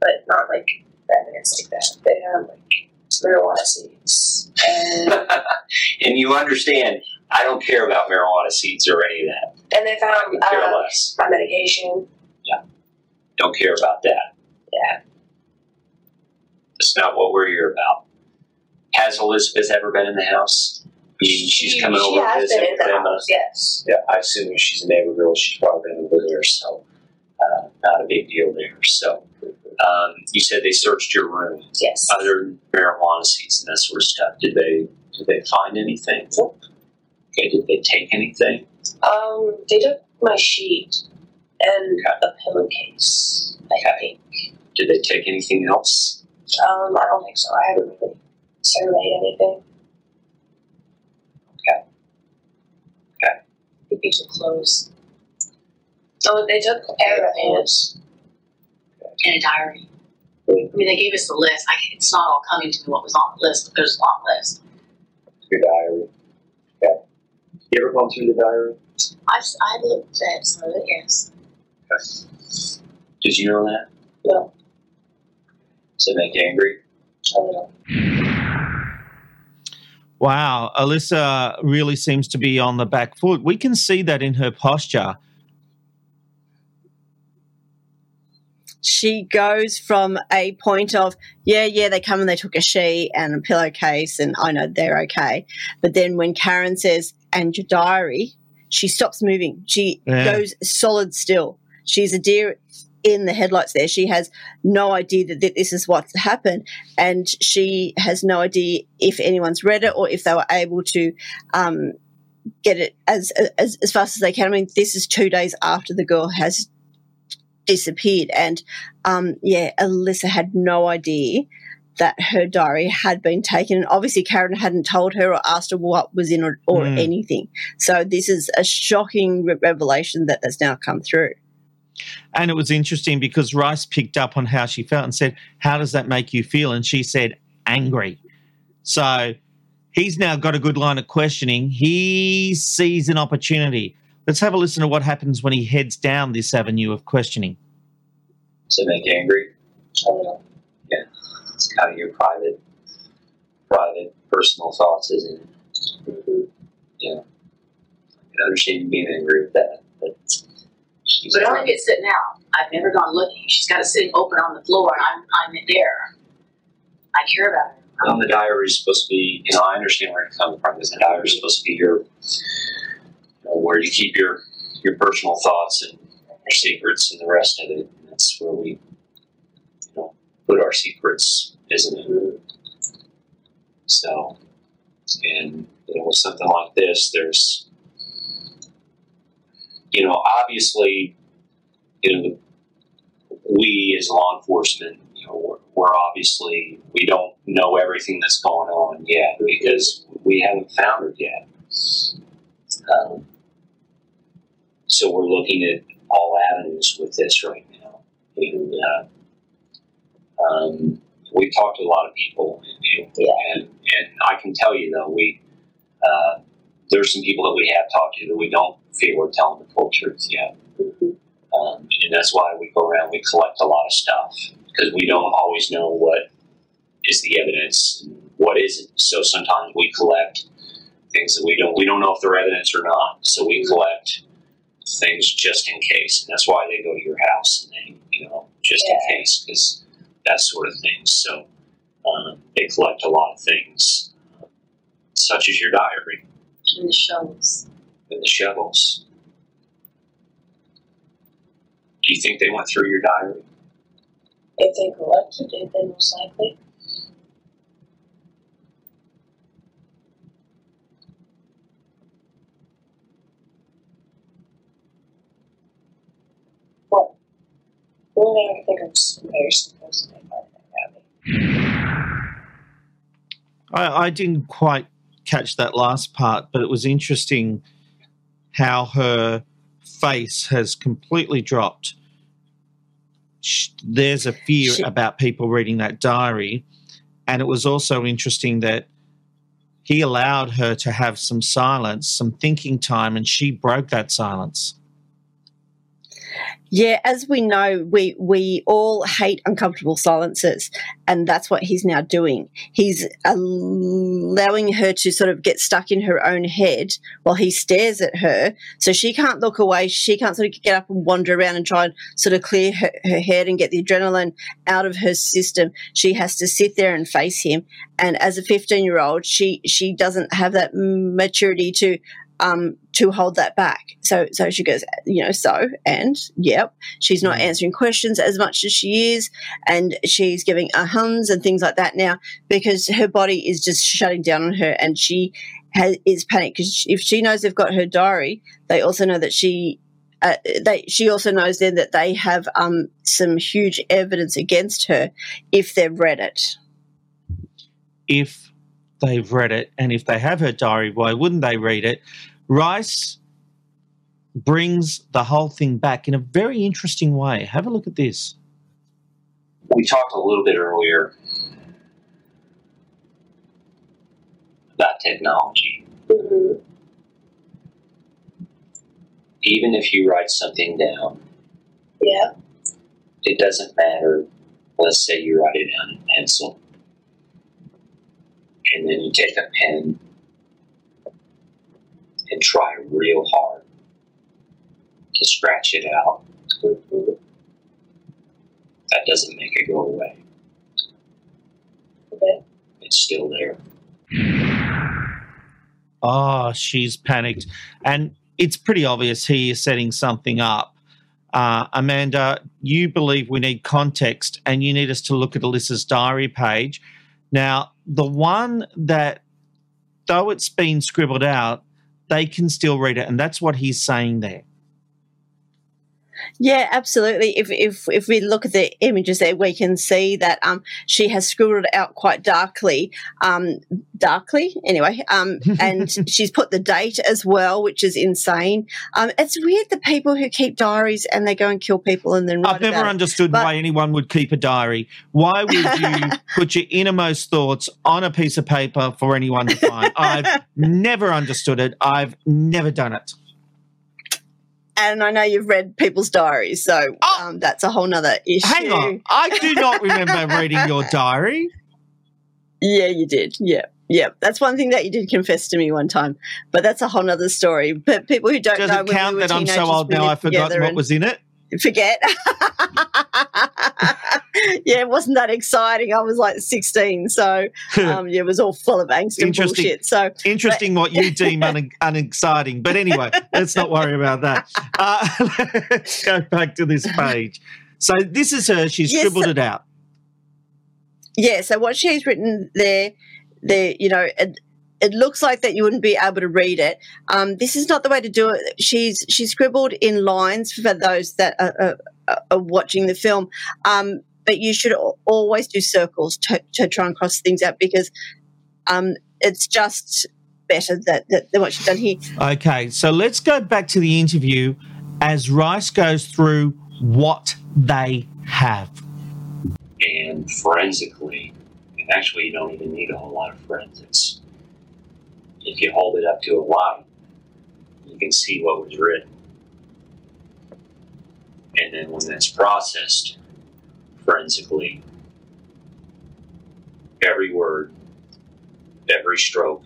but not like evidence like that. They found like marijuana seeds, and and you understand, I don't care about marijuana seeds or any of that. and they found uh, my medication. Don't care about that. Yeah, That's not what we're here about. Has Elizabeth ever been in the house? I mean, she's she, coming she over to visit been in the them. house. Yes. Yeah, I assume if she's a neighbor girl, she's probably been over there, so uh, not a big deal there. So, um, you said they searched your room, Yes. other marijuana seeds and that sort of stuff. Did they did they find anything? Okay, did they take anything? Um, they took my sheet and a pillowcase. I think. Did they take anything else? Um, I don't think so. I haven't really surveyed anything. Okay. Okay. The piece of clothes Oh, they took pants. and a diary. I mean, they gave us the list. I it's not all coming to me what was on the list, but there's a long list. Your diary. Okay. You ever gone through the diary? I've, I've looked at some of it, yes. Did you know that? No. Does it make you angry? A little. Wow, Alyssa really seems to be on the back foot. We can see that in her posture. she goes from a point of yeah yeah they come and they took a sheet and a pillowcase and i know they're okay but then when karen says and your diary she stops moving she Yeah. goes solid still she's a deer in the headlights there. She has no idea that, this is what's happened, and she has no idea if anyone's read it or if they were able to um, get it as, as as fast as they can. I mean, this is two days after the girl has disappeared, and um, yeah, Alyssa had no idea that her diary had been taken. And obviously, Karen hadn't told her or asked her what was in or, or Mm. anything. So this is a shocking re- revelation that has now come through. And it was interesting because Rice picked up on how she felt and said, How does that make you feel? And she said, Angry. So he's now got a good line of questioning. He sees an opportunity. Let's have a listen to what happens when he heads down this avenue of questioning. Does it make you angry? Oh, yeah. It's kind of your private, private, personal thoughts, isn't it? Yeah. I can understand being angry with that, but she's But only if it's sitting out. I've never gone looking. She's got it sitting open on the floor, and I'm I'm there. I care about her. Um, the diary is supposed to be, you know, I understand where you're coming from because the diary is supposed to be your, you know, where you keep your your personal thoughts and your secrets and the rest of it. And that's where we, you know, put our secrets, isn't it? So, and you know, with something like this, there's, you know, obviously, you know, we as law enforcement, you know, we're, we're obviously we don't know everything that's going on yet because we haven't found her yet. Um, so we're looking at all avenues with this right now, and uh, um, we've talked to a lot of people, and, and, and I can tell you though we. Uh, there's some people that we have talked to that we don't feel we're telling the full truth yet. Um, and that's why we go around, we collect a lot of stuff because we don't always know what is the evidence and what isn't. So sometimes we collect things that we don't we don't know if they're evidence or not. So we collect things just in case, and that's why they go to your house and they you know just in case because that sort of thing. So um, they collect a lot of things, such as your diary And the shovels. and the shovels. Do you think they went through your diary? If they collected it, then most likely. What? The only thing I think of is comparison post they find that I, I didn't quite catch that last part, but it was interesting how her face has completely dropped. There's a fear She- about people reading that diary. And it was also interesting that he allowed her to have some silence, some thinking time, and she broke that silence. Yeah, as we know, we we all hate uncomfortable silences, and that's what he's now doing. He's allowing her to sort of get stuck in her own head while he stares at her, so she can't look away. She can't sort of get up and wander around and try and sort of clear her, her head and get the adrenaline out of her system. She has to sit there and face him. And as a fifteen-year-old, she she doesn't have that maturity to um, to hold that back. So, so she goes, you know, so, and yep, she's not answering questions as much as she is, and she's giving ahums and things like that now because her body is just shutting down on her, and she has, is panicked because if she knows they've got her diary, they also know that she. Uh, they, she also knows then that they have um, some huge evidence against her if they've read it. if they've read it and if they have her diary, why wouldn't they read it? Rice brings the whole thing back in a very interesting way. Have a look at this. We talked a little bit earlier about technology. Mm-hmm. Even if you write something down, Yeah. it doesn't matter. Let's say you write it down in pencil, and then you take a pen and try real hard to scratch it out. That doesn't make it go away. Okay. It's still there. Oh, she's panicked. And it's pretty obvious he is setting something up. uh, Amanda, you believe we need context and you need us to look at Alyssa's diary page. Now, the one that, though it's been scribbled out, they can still read it. And that's what he's saying there. Yeah, absolutely. If if if we look at the images there, we can see that um, she has scribbled it out quite darkly, um, darkly anyway, um, and she's put the date as well, which is insane. Um, it's weird the people who keep diaries and they go and kill people and then I've never understood but, why anyone would keep a diary. Why would you put your innermost thoughts on a piece of paper for anyone to find? I've never understood it. I've never done it and I know you've read people's diaries, so oh, um, that's a whole nother issue. Hang on, I do not remember reading your diary. Yeah, you did. Yeah, yeah. That's one thing that you did confess to me one time, but that's a whole nother story. But people who don't Does know, it count we that I'm so old now I've forgotten what was in it? Forget. yeah, it wasn't that exciting. I was like 16, so um, yeah, it was all full of angst and bullshit. So interesting but, what you deem un- unexciting, but anyway, let's not worry about that. Uh, let's go back to this page. So this is her. She's yes, scribbled so, it out. Yeah. So what she's written there, there, you know, it looks like that you wouldn't be able to read it. Um, this is not the way to do it. She's she scribbled in lines for those that are, are, are watching the film. Um, but you should always do circles to, to try and cross things out because um, it's just better that, that, than what she's done here. Okay, so let's go back to the interview as Rice goes through what they have. And forensically, and actually, you don't even need a whole lot of forensics if you hold it up to a light, you can see what was written. And then when that's processed forensically, every word, every stroke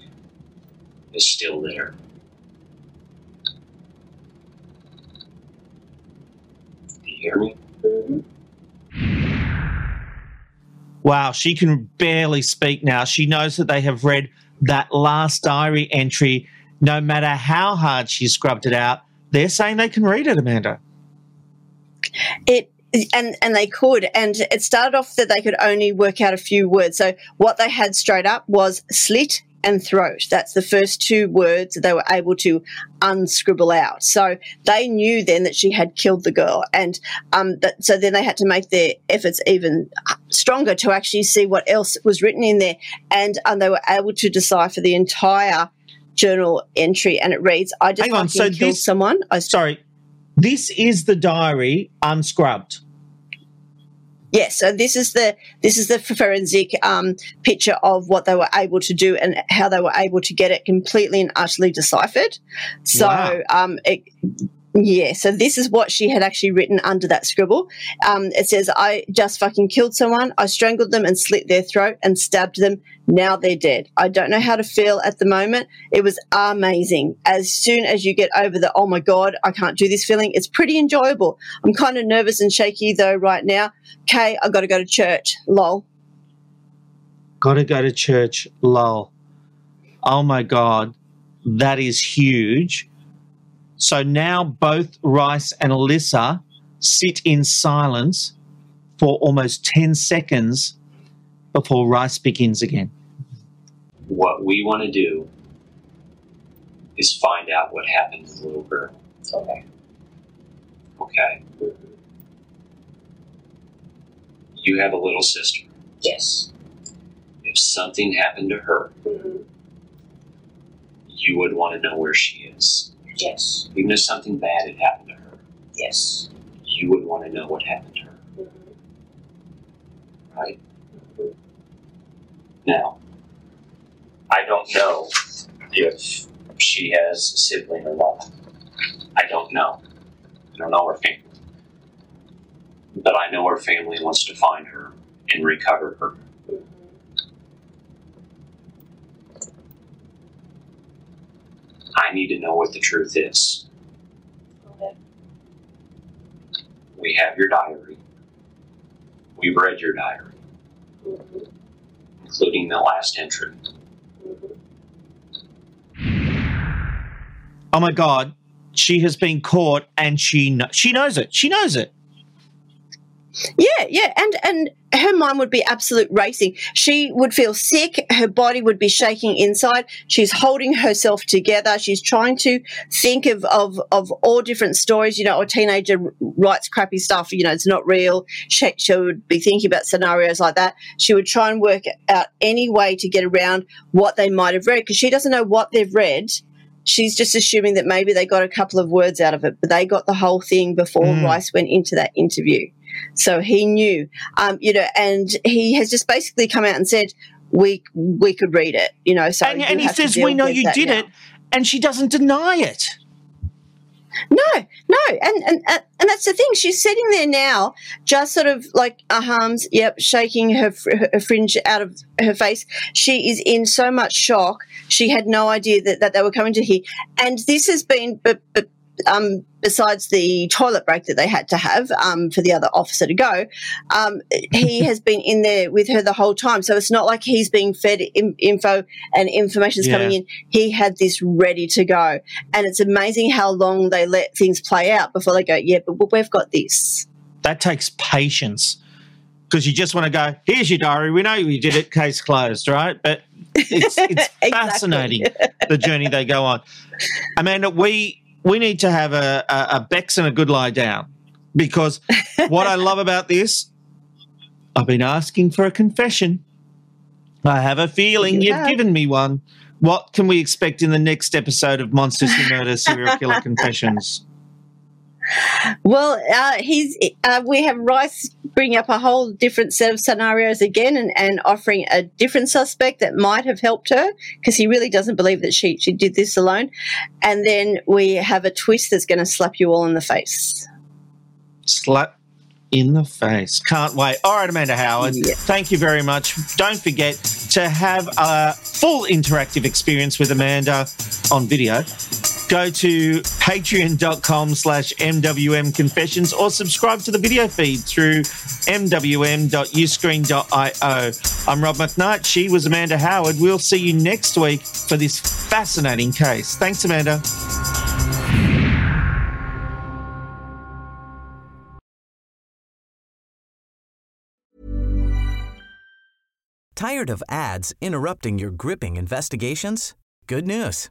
is still there. Do you hear me? Mm-hmm. Wow, she can barely speak now. She knows that they have read that last diary entry, no matter how hard she scrubbed it out, they're saying they can read it, Amanda. It and and they could and it started off that they could only work out a few words so what they had straight up was slit and throat. That's the first two words that they were able to unscribble out. So they knew then that she had killed the girl. And um that, so then they had to make their efforts even stronger to actually see what else was written in there. And um, they were able to decipher the entire journal entry and it reads i just Hang on, so killed this, someone. I, sorry. This is the diary unscrubbed. Yes, so this is the this is the forensic um, picture of what they were able to do and how they were able to get it completely and utterly deciphered. So wow. um, it, yeah, so this is what she had actually written under that scribble. Um, it says, I just fucking killed someone. I strangled them and slit their throat and stabbed them. Now they're dead. I don't know how to feel at the moment. It was amazing. As soon as you get over the, oh my God, I can't do this feeling, it's pretty enjoyable. I'm kind of nervous and shaky though right now. Okay, I've got to go to church. Lol. Got to go to church. Lol. Oh my God. That is huge so now both Rice and Alyssa sit in silence for almost 10 seconds before Rice begins again. What we want to do is find out what happened to the little girl. Okay. Okay. You have a little sister. Yes. If something happened to her, mm-hmm. you would want to know where she is. Yes. Even if something bad had happened to her. Yes. You would want to know what happened to her. Mm-hmm. Right? Mm-hmm. Now, I don't know if she has a sibling or not. I don't know. I don't know her family. But I know her family wants to find her and recover her. I need to know what the truth is. Okay. We have your diary. We've read your diary, mm-hmm. including the last entry. Mm-hmm. Oh my God. she has been caught and she kn- she knows it. She knows it. Yeah, yeah, and and her mind would be absolute racing. She would feel sick. Her body would be shaking inside. She's holding herself together. She's trying to think of of, of all different stories. You know, a teenager writes crappy stuff. You know, it's not real. She, she would be thinking about scenarios like that. She would try and work out any way to get around what they might have read because she doesn't know what they've read she's just assuming that maybe they got a couple of words out of it, but they got the whole thing before mm. Rice went into that interview. So he knew, um, you know, and he has just basically come out and said, we we could read it, you know. So and, and he says, we know you did now. it, and she doesn't deny it. No, no, and and and that's the thing. She's sitting there now, just sort of like a arms, yep, shaking her, her fringe out of her face. She is in so much shock. She had no idea that, that they were coming to here, and this has been, but, but um, besides the toilet break that they had to have um, for the other officer to go, um, he has been in there with her the whole time. So it's not like he's being fed in, info and information is yeah. coming in. He had this ready to go. And it's amazing how long they let things play out before they go, yeah, but we've got this. That takes patience because you just want to go, here's your diary. We know you did it, case closed, right? But it's, it's fascinating the journey they go on. Amanda, we we need to have a, a, a Bex and a good lie down because what I love about this, I've been asking for a confession. I have a feeling you have given me one. What can we expect in the next episode of Monsters Who Murder Serial Killer Confessions? Well, uh, he's uh, we have Rice bring up a whole different set of scenarios again, and, and offering a different suspect that might have helped her because he really doesn't believe that she she did this alone. And then we have a twist that's going to slap you all in the face. Slap in the face. Can't wait. All right, Amanda Howard, yeah. thank you very much. Don't forget to have a full interactive experience with Amanda on video go to patreon.com slash MWM Confessions or subscribe to the video feed through mwm.uscreen.io. I'm Rob McKnight. She was Amanda Howard. We'll see you next week for this fascinating case. Thanks, Amanda. Tired of ads interrupting your gripping investigations? Good news.